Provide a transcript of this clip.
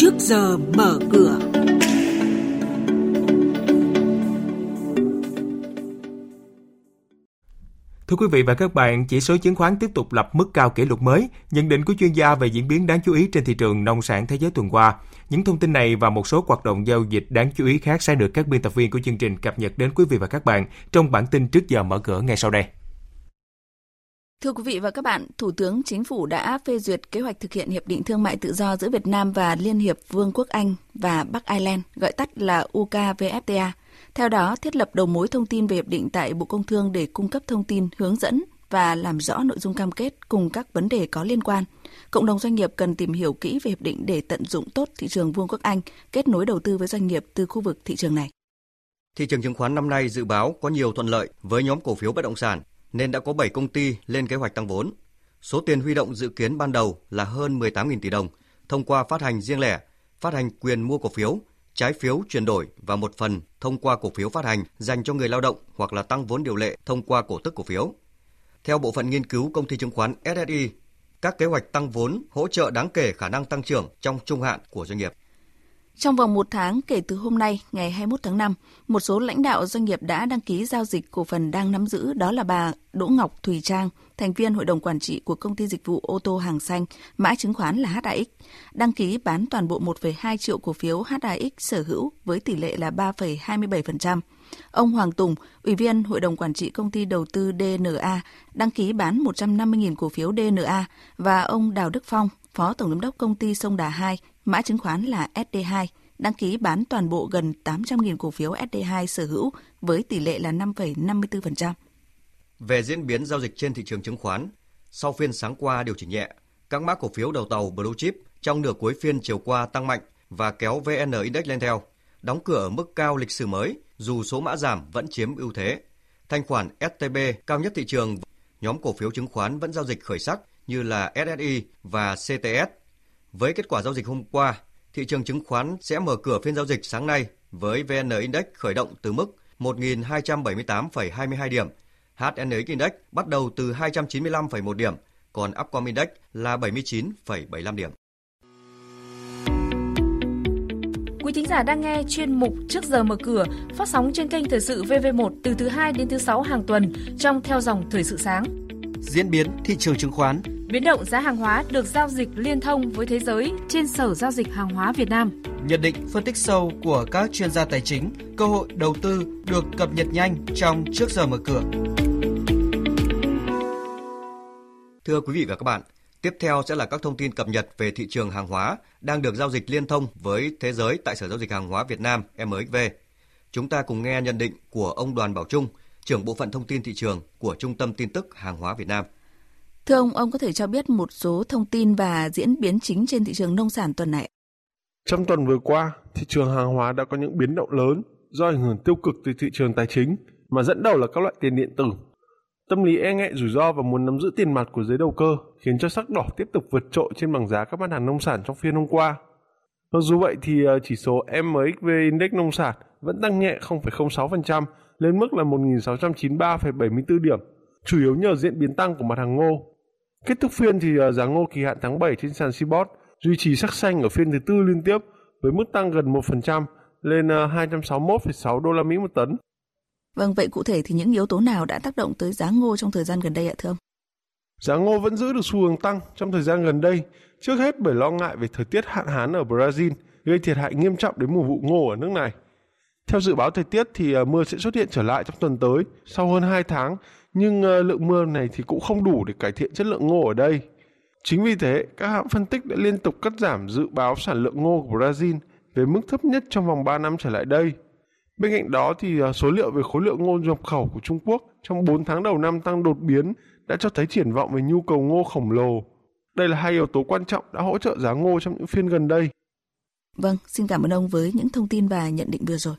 trước giờ mở cửa. Thưa quý vị và các bạn, chỉ số chứng khoán tiếp tục lập mức cao kỷ lục mới. Nhận định của chuyên gia về diễn biến đáng chú ý trên thị trường nông sản thế giới tuần qua. Những thông tin này và một số hoạt động giao dịch đáng chú ý khác sẽ được các biên tập viên của chương trình cập nhật đến quý vị và các bạn trong bản tin trước giờ mở cửa ngay sau đây. Thưa quý vị và các bạn, Thủ tướng Chính phủ đã phê duyệt kế hoạch thực hiện Hiệp định Thương mại Tự do giữa Việt Nam và Liên hiệp Vương quốc Anh và Bắc Ireland, gọi tắt là UKVFTA. Theo đó, thiết lập đầu mối thông tin về hiệp định tại Bộ Công Thương để cung cấp thông tin, hướng dẫn và làm rõ nội dung cam kết cùng các vấn đề có liên quan. Cộng đồng doanh nghiệp cần tìm hiểu kỹ về hiệp định để tận dụng tốt thị trường Vương quốc Anh, kết nối đầu tư với doanh nghiệp từ khu vực thị trường này. Thị trường chứng khoán năm nay dự báo có nhiều thuận lợi với nhóm cổ phiếu bất động sản nên đã có 7 công ty lên kế hoạch tăng vốn. Số tiền huy động dự kiến ban đầu là hơn 18.000 tỷ đồng thông qua phát hành riêng lẻ, phát hành quyền mua cổ phiếu, trái phiếu chuyển đổi và một phần thông qua cổ phiếu phát hành dành cho người lao động hoặc là tăng vốn điều lệ thông qua cổ tức cổ phiếu. Theo bộ phận nghiên cứu công ty chứng khoán SSI, các kế hoạch tăng vốn hỗ trợ đáng kể khả năng tăng trưởng trong trung hạn của doanh nghiệp. Trong vòng một tháng kể từ hôm nay, ngày 21 tháng 5, một số lãnh đạo doanh nghiệp đã đăng ký giao dịch cổ phần đang nắm giữ đó là bà Đỗ Ngọc Thùy Trang, thành viên hội đồng quản trị của công ty dịch vụ ô tô hàng xanh, mã chứng khoán là HAX, đăng ký bán toàn bộ 1,2 triệu cổ phiếu HAX sở hữu với tỷ lệ là 3,27%. Ông Hoàng Tùng, Ủy viên Hội đồng Quản trị Công ty Đầu tư DNA, đăng ký bán 150.000 cổ phiếu DNA và ông Đào Đức Phong, Phó Tổng Giám đốc Công ty Sông Đà 2, mã chứng khoán là SD2, đăng ký bán toàn bộ gần 800.000 cổ phiếu SD2 sở hữu với tỷ lệ là 5,54%. Về diễn biến giao dịch trên thị trường chứng khoán, sau phiên sáng qua điều chỉnh nhẹ, các mã cổ phiếu đầu tàu Blue Chip trong nửa cuối phiên chiều qua tăng mạnh và kéo VN Index lên theo, đóng cửa ở mức cao lịch sử mới dù số mã giảm vẫn chiếm ưu thế. Thanh khoản STB cao nhất thị trường, nhóm cổ phiếu chứng khoán vẫn giao dịch khởi sắc như là SSI và CTS. Với kết quả giao dịch hôm qua, thị trường chứng khoán sẽ mở cửa phiên giao dịch sáng nay với VN Index khởi động từ mức 1.278,22 điểm, HNX Index bắt đầu từ 295,1 điểm, còn Upcom Index là 79,75 điểm. Quý thính giả đang nghe chuyên mục Trước giờ mở cửa phát sóng trên kênh Thời sự VV1 từ thứ 2 đến thứ 6 hàng tuần trong theo dòng Thời sự sáng. Diễn biến thị trường chứng khoán Biến động giá hàng hóa được giao dịch liên thông với thế giới trên Sở Giao dịch Hàng hóa Việt Nam. Nhận định phân tích sâu của các chuyên gia tài chính, cơ hội đầu tư được cập nhật nhanh trong Trước giờ mở cửa. Thưa quý vị và các bạn, tiếp theo sẽ là các thông tin cập nhật về thị trường hàng hóa đang được giao dịch liên thông với thế giới tại Sở Giao dịch Hàng hóa Việt Nam MXV. Chúng ta cùng nghe nhận định của ông Đoàn Bảo Trung, trưởng bộ phận thông tin thị trường của Trung tâm tin tức Hàng hóa Việt Nam. Thưa ông, ông có thể cho biết một số thông tin và diễn biến chính trên thị trường nông sản tuần này. Trong tuần vừa qua, thị trường hàng hóa đã có những biến động lớn do ảnh hưởng tiêu cực từ thị trường tài chính, mà dẫn đầu là các loại tiền điện tử. Tâm lý e ngại rủi ro và muốn nắm giữ tiền mặt của giới đầu cơ khiến cho sắc đỏ tiếp tục vượt trội trên bảng giá các mặt hàng nông sản trong phiên hôm qua. Mặc dù vậy thì ờ, chỉ số MXV Index nông sản vẫn tăng nhẹ 0,06% lên mức là 1.693,74 điểm, chủ yếu nhờ diễn biến tăng của mặt hàng ngô. Kết thúc phiên thì ờ, giá ngô kỳ hạn tháng 7 trên sàn Cbot duy trì sắc xanh ở phiên thứ tư liên tiếp với mức tăng gần 1% lên 261,6 ờ, đô la Mỹ một tấn. Vâng, vậy cụ thể thì những yếu tố nào đã tác động tới giá ngô trong thời gian gần đây ạ thưa ông? Giá ngô vẫn giữ được xu hướng tăng trong thời gian gần đây, trước hết bởi lo ngại về thời tiết hạn hán ở Brazil gây thiệt hại nghiêm trọng đến mùa vụ ngô ở nước này. Theo dự báo thời tiết thì ờ, mưa sẽ xuất hiện trở lại trong tuần tới sau hơn 2 tháng, nhưng ờ, lượng mưa này thì cũng không đủ để cải thiện chất lượng ngô ở đây. Chính vì thế, các hãng phân tích đã liên tục cắt giảm dự báo sản lượng ngô của Brazil về mức thấp nhất trong vòng 3 năm trở lại đây. Bên cạnh đó thì ờ, số liệu về khối lượng ngô nhập khẩu của Trung Quốc trong 4 tháng đầu năm tăng đột biến đã cho thấy triển vọng về nhu cầu ngô khổng lồ. Đây là hai yếu tố quan trọng đã hỗ trợ giá ngô trong những phiên gần đây. Vâng, xin cảm ơn ông với những thông tin và nhận định vừa rồi.